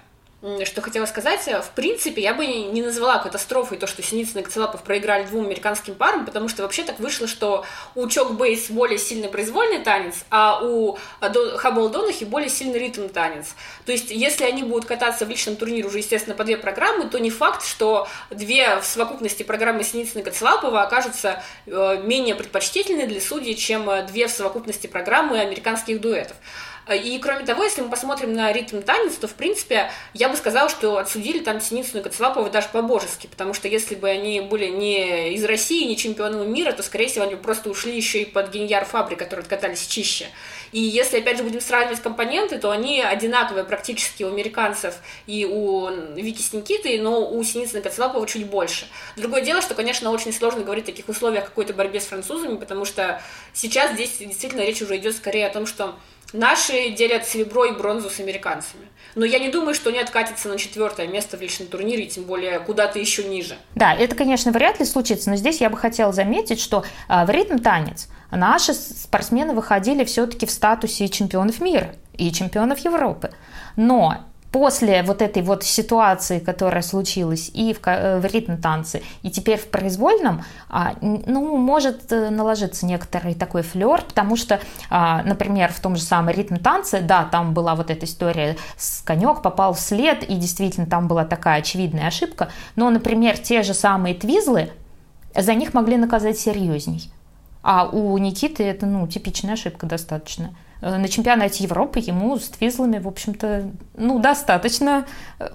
что хотела сказать, в принципе, я бы не назвала катастрофой то, что Синицын и Коцелапов проиграли двум американским парам, потому что вообще так вышло, что у Чок Бейс более сильный произвольный танец, а у Хаббл Донахи более сильный ритм танец. То есть, если они будут кататься в личном турнире уже, естественно, по две программы, то не факт, что две в совокупности программы Синицына и Коцелапова окажутся э, менее предпочтительны для судей, чем две в совокупности программы американских дуэтов. И кроме того, если мы посмотрим на ритм танец, то, в принципе, я бы сказала, что отсудили там Синицыну и Коцелапова даже по-божески, потому что если бы они были не из России, не чемпионами мира, то, скорее всего, они бы просто ушли еще и под Геньяр Фабри, которые откатались чище. И если, опять же, будем сравнивать компоненты, то они одинаковые практически у американцев и у Вики с Никитой, но у Синицына и Коцелапова чуть больше. Другое дело, что, конечно, очень сложно говорить в таких условиях какой-то борьбе с французами, потому что сейчас здесь действительно речь уже идет скорее о том, что Наши делят серебро и бронзу с американцами. Но я не думаю, что они откатятся на четвертое место в личном турнире, тем более куда-то еще ниже. Да, это, конечно, вряд ли случится, но здесь я бы хотела заметить, что а, в ритм танец наши спортсмены выходили все-таки в статусе чемпионов мира и чемпионов Европы. Но после вот этой вот ситуации, которая случилась и в, э, в ритм-танце, и теперь в произвольном, а, ну, может э, наложиться некоторый такой флер, потому что, а, например, в том же самом ритм-танце, да, там была вот эта история с конек попал в след, и действительно там была такая очевидная ошибка, но, например, те же самые твизлы, за них могли наказать серьезней. А у Никиты это, ну, типичная ошибка достаточно. Э, на чемпионате Европы ему с твизлами, в общем-то, ну, достаточно э,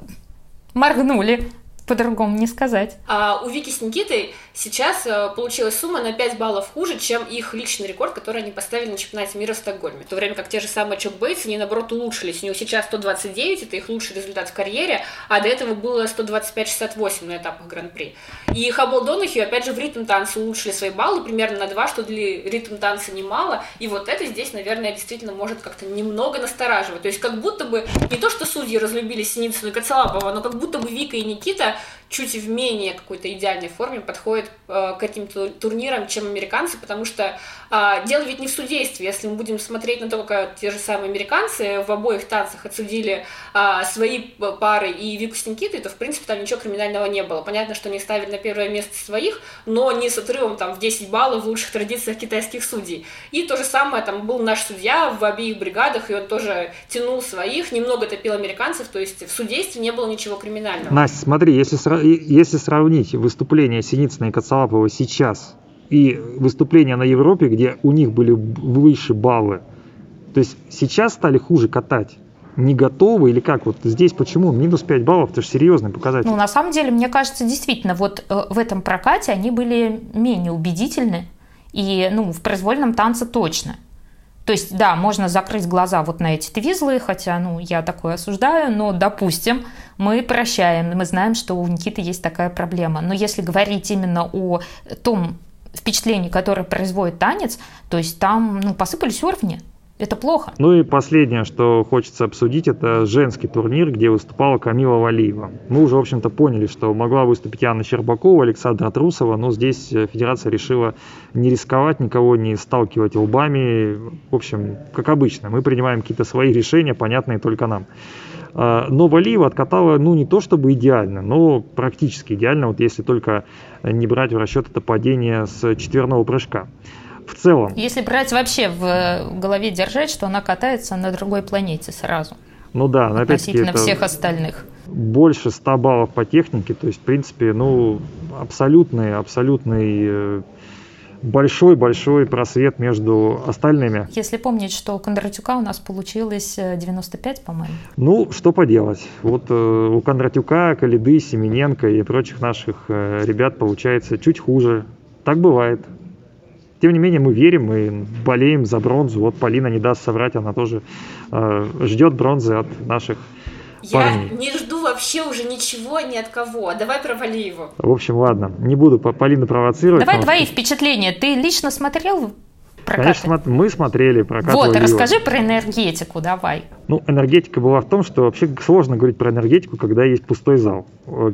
моргнули по-другому не сказать. А у Вики с Никитой сейчас э, получилась сумма на 5 баллов хуже, чем их личный рекорд, который они поставили на чемпионате мира в Стокгольме. В то время как те же самые Чок Бейтс, они наоборот улучшились. У него сейчас 129, это их лучший результат в карьере, а до этого было 125-68 на этапах Гран-при. И Хаббл Донахью, опять же, в ритм танце улучшили свои баллы примерно на 2, что для ритм танца немало. И вот это здесь, наверное, действительно может как-то немного настораживать. То есть как будто бы не то, что судьи разлюбили Синицыну и Коцелапова, но как будто бы Вика и Никита чуть в менее какой-то идеальной форме подходят э, к этим турнирам, чем американцы, потому что э, дело ведь не в судействе. Если мы будем смотреть на то, как те же самые американцы в обоих танцах отсудили э, свои пары и Вику с Никитой, то, в принципе, там ничего криминального не было. Понятно, что они ставили на первое место своих, но не с отрывом там, в 10 баллов в лучших традициях китайских судей. И то же самое, там был наш судья в обеих бригадах, и он тоже тянул своих, немного топил американцев, то есть в судействе не было ничего криминального. Настя, смотри, если если сравнить выступление Синицына и Коцалапова сейчас и выступления на Европе, где у них были выше баллы, то есть сейчас стали хуже катать не готовы или как? Вот здесь почему? Минус 5 баллов, это же серьезный показатель. Ну, на самом деле, мне кажется, действительно, вот э, в этом прокате они были менее убедительны. И, ну, в произвольном танце точно. То есть, да, можно закрыть глаза вот на эти твизлы, хотя, ну, я такое осуждаю, но, допустим, мы прощаем, мы знаем, что у Никиты есть такая проблема. Но если говорить именно о том впечатлении, которое производит танец, то есть там, ну, посыпались уровни. Это плохо. Ну и последнее, что хочется обсудить, это женский турнир, где выступала Камила Валиева. Мы уже, в общем-то, поняли, что могла выступить Анна Щербакова, Александра Трусова, но здесь э, федерация решила не рисковать, никого не сталкивать лбами. В общем, как обычно, мы принимаем какие-то свои решения, понятные только нам. А, но Валиева откатала, ну, не то чтобы идеально, но практически идеально, вот если только не брать в расчет это падение с четверного прыжка в целом. Если брать вообще в голове держать, что она катается на другой планете сразу. Ну да, но относительно всех остальных. Больше 100 баллов по технике, то есть, в принципе, ну, абсолютный, абсолютный большой-большой просвет между остальными. Если помнить, что у Кондратюка у нас получилось 95, э, по-моему. Ну, что поделать. Вот э, у Кондратюка, Калиды, Семененко и прочих наших э, ребят получается чуть хуже. Так бывает. Тем не менее, мы верим и болеем за бронзу. Вот Полина не даст соврать, она тоже э, ждет бронзы от наших парней. Я не жду вообще уже ничего ни от кого. Давай провали его. В общем, ладно, не буду Полину провоцировать. Давай твои впечатления. Ты лично смотрел прокаты? Конечно, мы смотрели прокат. Вот, расскажи про энергетику, давай. Ну, энергетика была в том, что вообще сложно говорить про энергетику, когда есть пустой зал.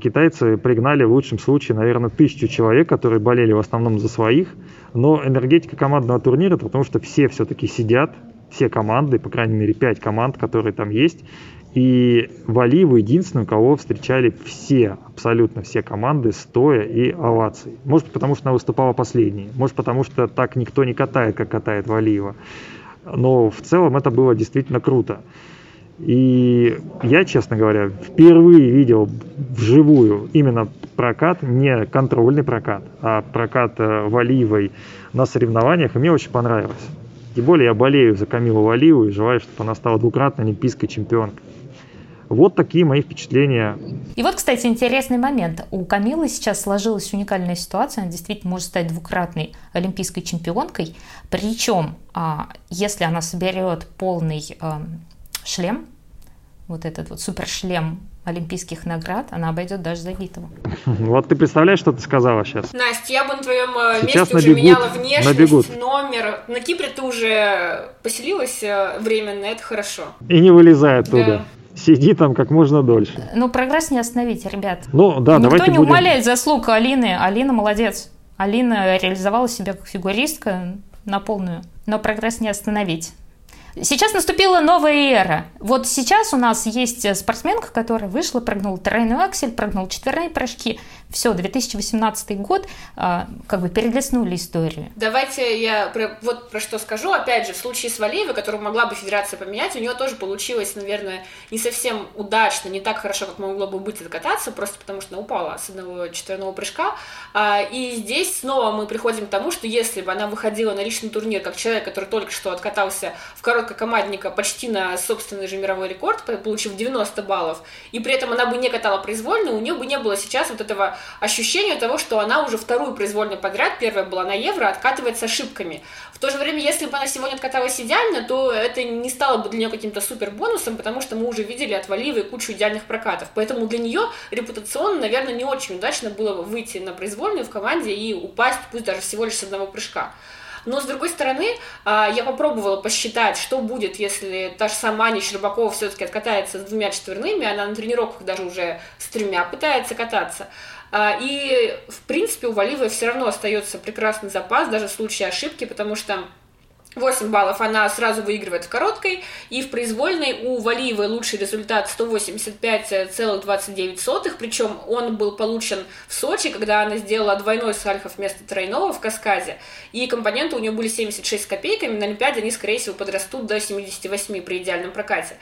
Китайцы пригнали в лучшем случае, наверное, тысячу человек, которые болели в основном за своих. Но энергетика командного турнира, потому что все все-таки сидят, все команды, по крайней мере, пять команд, которые там есть. И Валиеву единственный, кого встречали все, абсолютно все команды, стоя и овацией. Может, потому что она выступала последней. Может, потому что так никто не катает, как катает Валиева. Но в целом это было действительно круто. И я, честно говоря, впервые видел вживую именно прокат, не контрольный прокат, а прокат э, Валиевой на соревнованиях, и мне очень понравилось. Тем более я болею за Камилу Валиеву и желаю, чтобы она стала двукратной олимпийской чемпионкой. Вот такие мои впечатления. И вот, кстати, интересный момент. У Камилы сейчас сложилась уникальная ситуация. Она действительно может стать двукратной олимпийской чемпионкой. Причем, а, если она соберет полный эм, шлем, вот этот вот супершлем олимпийских наград, она обойдет даже Загитову. Вот ты представляешь, что ты сказала сейчас? Настя, я бы на твоем э, сейчас месте набегут, уже меняла внешность, набегут. номер. На Кипре ты уже поселилась э, временно, это хорошо. И не вылезай оттуда. Сиди там как можно дольше. Ну, прогресс не остановить, ребят. Ну, да, Никто давайте не будем... умаляет заслуг Алины. Алина молодец. Алина реализовала себя как фигуристка на полную. Но прогресс не остановить. Сейчас наступила новая эра. Вот сейчас у нас есть спортсменка, которая вышла, прыгнула тройной аксель, прыгнула четверные прыжки. Все, 2018 год а, как бы перелистнули историю. Давайте я про, вот про что скажу. Опять же, в случае с Валеевой, которую могла бы федерация поменять, у нее тоже получилось, наверное, не совсем удачно, не так хорошо, как могло бы быть откататься, просто потому что она упала с одного четверного прыжка. А, и здесь снова мы приходим к тому, что если бы она выходила на личный турнир как человек, который только что откатался в короткокомандника почти на собственный же мировой рекорд, получив 90 баллов, и при этом она бы не катала произвольно, у нее бы не было сейчас вот этого ощущения того, что она уже вторую произвольную подряд, первая была на Евро, откатывает с ошибками. В то же время, если бы она сегодня откаталась идеально, то это не стало бы для нее каким-то супер бонусом, потому что мы уже видели от Валиевой кучу идеальных прокатов. Поэтому для нее репутационно, наверное, не очень удачно было бы выйти на произвольную в команде и упасть, пусть даже всего лишь с одного прыжка. Но, с другой стороны, а, я попробовала посчитать, что будет, если та же сама Аня Щербакова все-таки откатается с двумя четверными, она на тренировках даже уже с тремя пытается кататься. А, и, в принципе, у Валивой все равно остается прекрасный запас, даже в случае ошибки, потому что 8 баллов она сразу выигрывает в короткой, и в произвольной у Валиевой лучший результат 185,29, причем он был получен в Сочи, когда она сделала двойной сальхов вместо тройного в каскаде, и компоненты у нее были 76 с копейками, на Олимпиаде они, скорее всего, подрастут до 78 при идеальном прокате.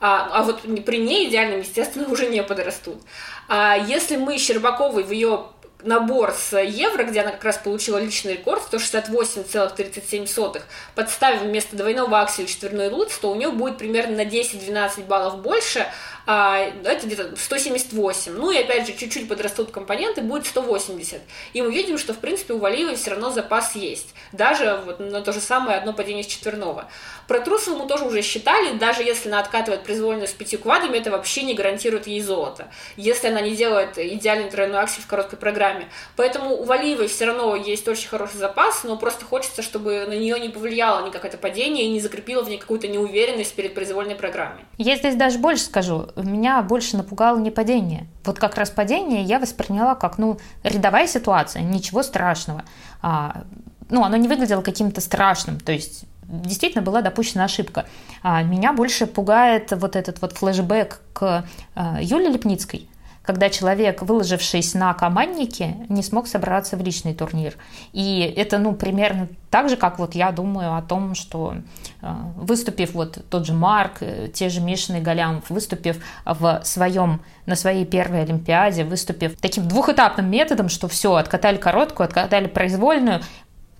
А, а вот при ней идеальном, естественно, уже не подрастут. А если мы Щербаковой в ее набор с евро, где она как раз получила личный рекорд, 168,37, подставив вместо двойного акселя четверной луц, то у нее будет примерно на 10-12 баллов больше, это где-то 178. Ну и опять же, чуть-чуть подрастут компоненты, будет 180. И мы видим, что в принципе у Валиевой все равно запас есть. Даже вот на то же самое одно падение с четверного. Про Трусову мы тоже уже считали, даже если она откатывает произвольную с пятью квадами, это вообще не гарантирует ей золото. Если она не делает идеальный тройной аксель в короткой программе. Поэтому у Валиевой все равно есть очень хороший запас, но просто хочется, чтобы на нее не повлияло никак это падение и не закрепило в ней какую-то неуверенность перед произвольной программой. Я здесь даже больше скажу меня больше напугало не падение. Вот как раз падение я восприняла как, ну, рядовая ситуация, ничего страшного. А, ну, оно не выглядело каким-то страшным, то есть действительно была допущена ошибка. А меня больше пугает вот этот вот флешбэк к а, Юле Лепницкой, когда человек, выложившись на команднике, не смог собраться в личный турнир. И это, ну, примерно так же, как вот я думаю о том, что э, выступив вот тот же Марк, э, те же Мишин и Галямов, выступив в своем, на своей первой Олимпиаде, выступив таким двухэтапным методом, что все, откатали короткую, откатали произвольную,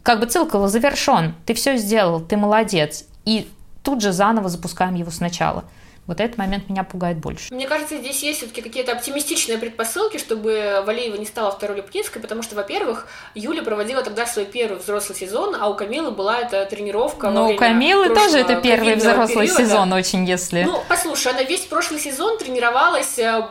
как бы цикл завершен, ты все сделал, ты молодец. И тут же заново запускаем его сначала – вот этот момент меня пугает больше. Мне кажется, здесь есть все-таки какие-то оптимистичные предпосылки, чтобы Валеева не стала второй Лепницкой, потому что, во-первых, Юля проводила тогда свой первый взрослый сезон, а у Камилы была эта тренировка. Но у Камилы тоже это первый взрослый периода. сезон, очень если. Ну, послушай, она весь прошлый сезон тренировалась э,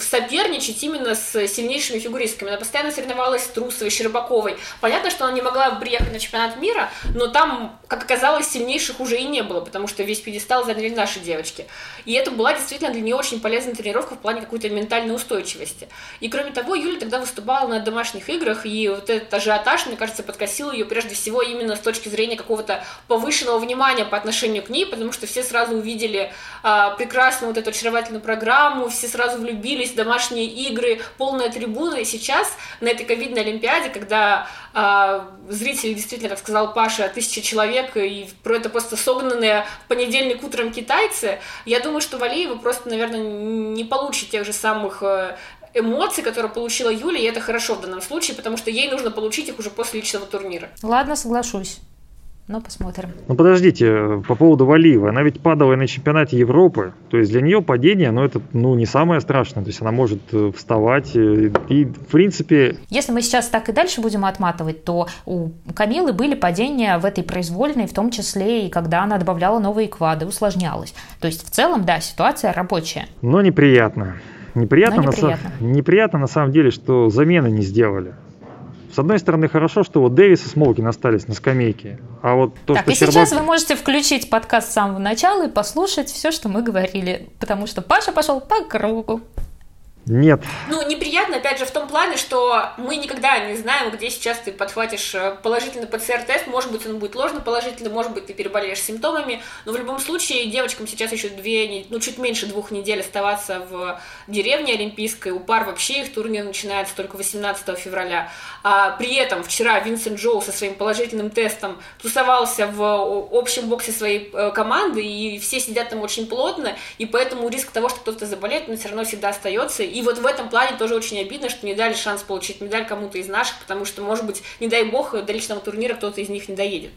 соперничать именно с сильнейшими фигуристками. Она постоянно соревновалась с Трусовой, Щербаковой. Понятно, что она не могла приехать на чемпионат мира, но там, как оказалось, сильнейших уже и не было, потому что весь пьедестал заняли наши девочки. И это была действительно для нее очень полезная тренировка в плане какой-то ментальной устойчивости. И кроме того, Юля тогда выступала на домашних играх, и вот этот ажиотаж, мне кажется, подкосил ее прежде всего именно с точки зрения какого-то повышенного внимания по отношению к ней, потому что все сразу увидели а, прекрасную вот эту очаровательную программу, все сразу влюбились, домашние игры, полная трибуна. И сейчас на этой ковидной Олимпиаде, когда а, зрители действительно, как сказал Паша, тысяча человек, и про это просто согнанные в понедельник утром китайцы, я думаю, что Валеева просто, наверное, не получит тех же самых э, эмоций, которые получила Юля, и это хорошо в данном случае, потому что ей нужно получить их уже после личного турнира. Ладно, соглашусь. Ну, посмотрим. Ну, подождите, по поводу Валиевой. Она ведь падала на чемпионате Европы. То есть для нее падение, ну, это, ну, не самое страшное. То есть она может э, вставать э, и, в принципе... Если мы сейчас так и дальше будем отматывать, то у Камилы были падения в этой произвольной, в том числе и когда она добавляла новые квады, усложнялась. То есть в целом, да, ситуация рабочая. Но неприятно. Неприятно, Но неприятно. На, неприятно на самом деле, что замены не сделали. С одной стороны, хорошо, что вот Дэвис и Смолкин остались на скамейке. А вот то, так, что и Щербак... сейчас вы можете включить подкаст с самого начала и послушать все, что мы говорили, потому что Паша пошел по кругу. Нет. Ну, неприятно, опять же, в том плане, что мы никогда не знаем, где сейчас ты подхватишь э, положительный ПЦР-тест. Может быть, он будет ложно положительный, может быть, ты переболеешь симптомами. Но в любом случае, девочкам сейчас еще две, ну, чуть меньше двух недель оставаться в деревне Олимпийской. У пар вообще их турнир начинается только 18 февраля. А при этом вчера Винсент Джоу со своим положительным тестом тусовался в общем боксе своей э, команды, и все сидят там очень плотно, и поэтому риск того, что кто-то заболеет, он все равно всегда остается и вот в этом плане тоже очень обидно, что не дали шанс получить медаль кому-то из наших, потому что, может быть, не дай бог, до личного турнира кто-то из них не доедет.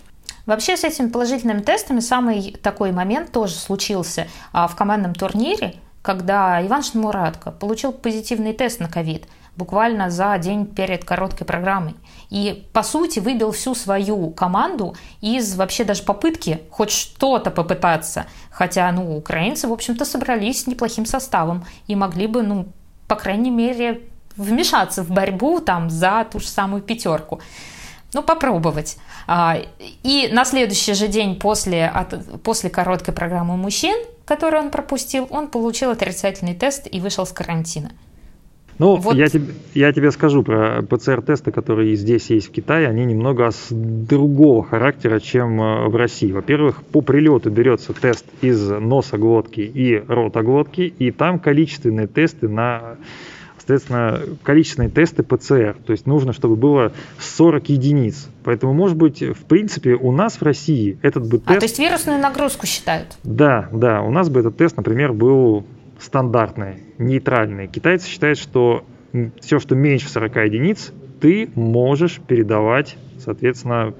Вообще с этими положительными тестами самый такой момент тоже случился а, в командном турнире, когда Иван Шнмуратко получил позитивный тест на ковид буквально за день перед короткой программой. И, по сути, выбил всю свою команду из вообще даже попытки хоть что-то попытаться. Хотя, ну, украинцы, в общем-то, собрались с неплохим составом и могли бы, ну, по крайней мере, вмешаться в борьбу там за ту же самую пятерку. Ну, попробовать. А, и на следующий же день после, после короткой программы мужчин, которую он пропустил, он получил отрицательный тест и вышел с карантина. Ну, вот. я, тебе, я тебе скажу про ПЦР-тесты, которые здесь есть в Китае, они немного с другого характера, чем э, в России. Во-первых, по прилету берется тест из носа глотки и рота глотки, и там количественные тесты на соответственно, количественные тесты ПЦР. То есть нужно, чтобы было 40 единиц. Поэтому, может быть, в принципе, у нас в России этот бы тест... А, то есть вирусную нагрузку считают? Да, да. У нас бы этот тест, например, был стандартные, нейтральные. Китайцы считают, что все, что меньше 40 единиц, ты можешь передавать, соответственно,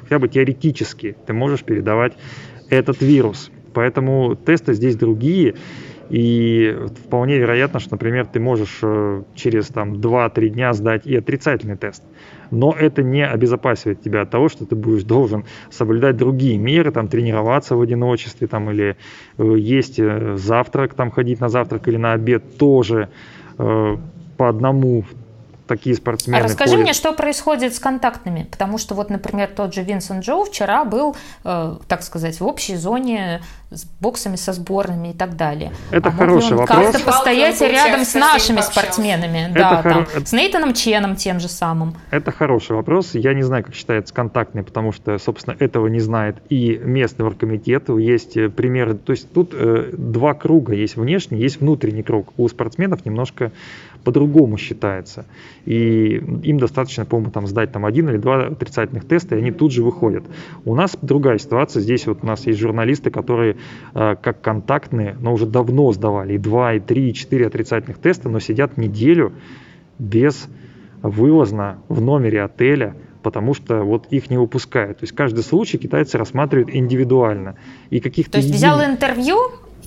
хотя бы теоретически, ты можешь передавать этот вирус. Поэтому тесты здесь другие. И вполне вероятно, что, например, ты можешь э, через там, 2-3 дня сдать и отрицательный тест. Но это не обезопасивает тебя от того, что ты будешь должен соблюдать другие меры, там, тренироваться в одиночестве, там, или э, есть э, завтрак, там, ходить на завтрак или на обед тоже по одному такие спортсмены. А расскажи ходят. мне, что происходит с контактными, потому что вот, например, тот же Винсент Джоу вчера был, э, так сказать, в общей зоне с боксами со сборными и так далее. Это а хороший он вопрос. Как-то постоять рядом с нашими спортсменами, это да, хоро... там, с Нейтаном Ченом тем же самым. Это хороший вопрос. Я не знаю, как считается контактный, потому что, собственно, этого не знает и местный оргкомитет. Есть э, примеры, то есть тут э, два круга, есть внешний, есть внутренний круг. У спортсменов немножко по-другому считается. И им достаточно, по-моему, там сдать там один или два отрицательных теста, и они тут же выходят. У нас другая ситуация. Здесь вот у нас есть журналисты, которые э, как контактные, но уже давно сдавали и два, и три, и четыре отрицательных теста, но сидят неделю без вывозна в номере отеля, потому что вот их не выпускают. То есть каждый случай китайцы рассматривают индивидуально. И каких-то То есть взял интервью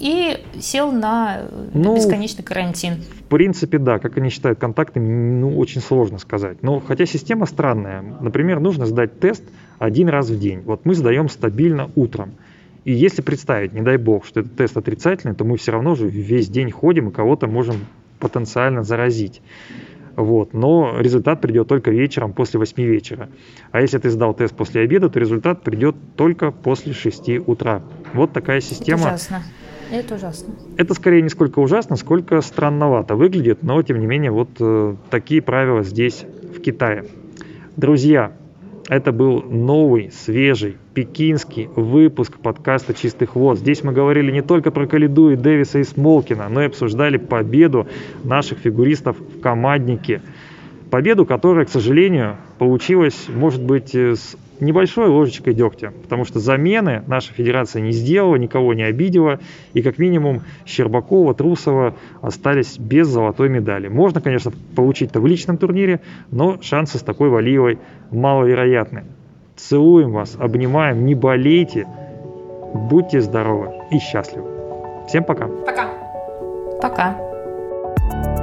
и сел на ну, бесконечный карантин. В принципе, да. Как они считают контактами, ну, очень сложно сказать. Но хотя система странная. Например, нужно сдать тест один раз в день. Вот мы сдаем стабильно утром. И если представить, не дай бог, что этот тест отрицательный, то мы все равно же весь день ходим и кого-то можем потенциально заразить. Вот. Но результат придет только вечером после 8 вечера. А если ты сдал тест после обеда, то результат придет только после 6 утра. Вот такая система. ужасно. Это ужасно. Это скорее не сколько ужасно, сколько странновато выглядит, но тем не менее вот э, такие правила здесь, в Китае. Друзья, это был новый, свежий, пекинский выпуск подкаста «Чистый хвост». Здесь мы говорили не только про Калиду и Дэвиса и Смолкина, но и обсуждали победу наших фигуристов в команднике. Победу, которая, к сожалению, получилась, может быть, э, с небольшой ложечкой дегтя, потому что замены наша федерация не сделала, никого не обидела, и как минимум Щербакова, Трусова остались без золотой медали. Можно, конечно, получить-то в личном турнире, но шансы с такой Валиевой маловероятны. Целуем вас, обнимаем, не болейте, будьте здоровы и счастливы. Всем пока. Пока. Пока.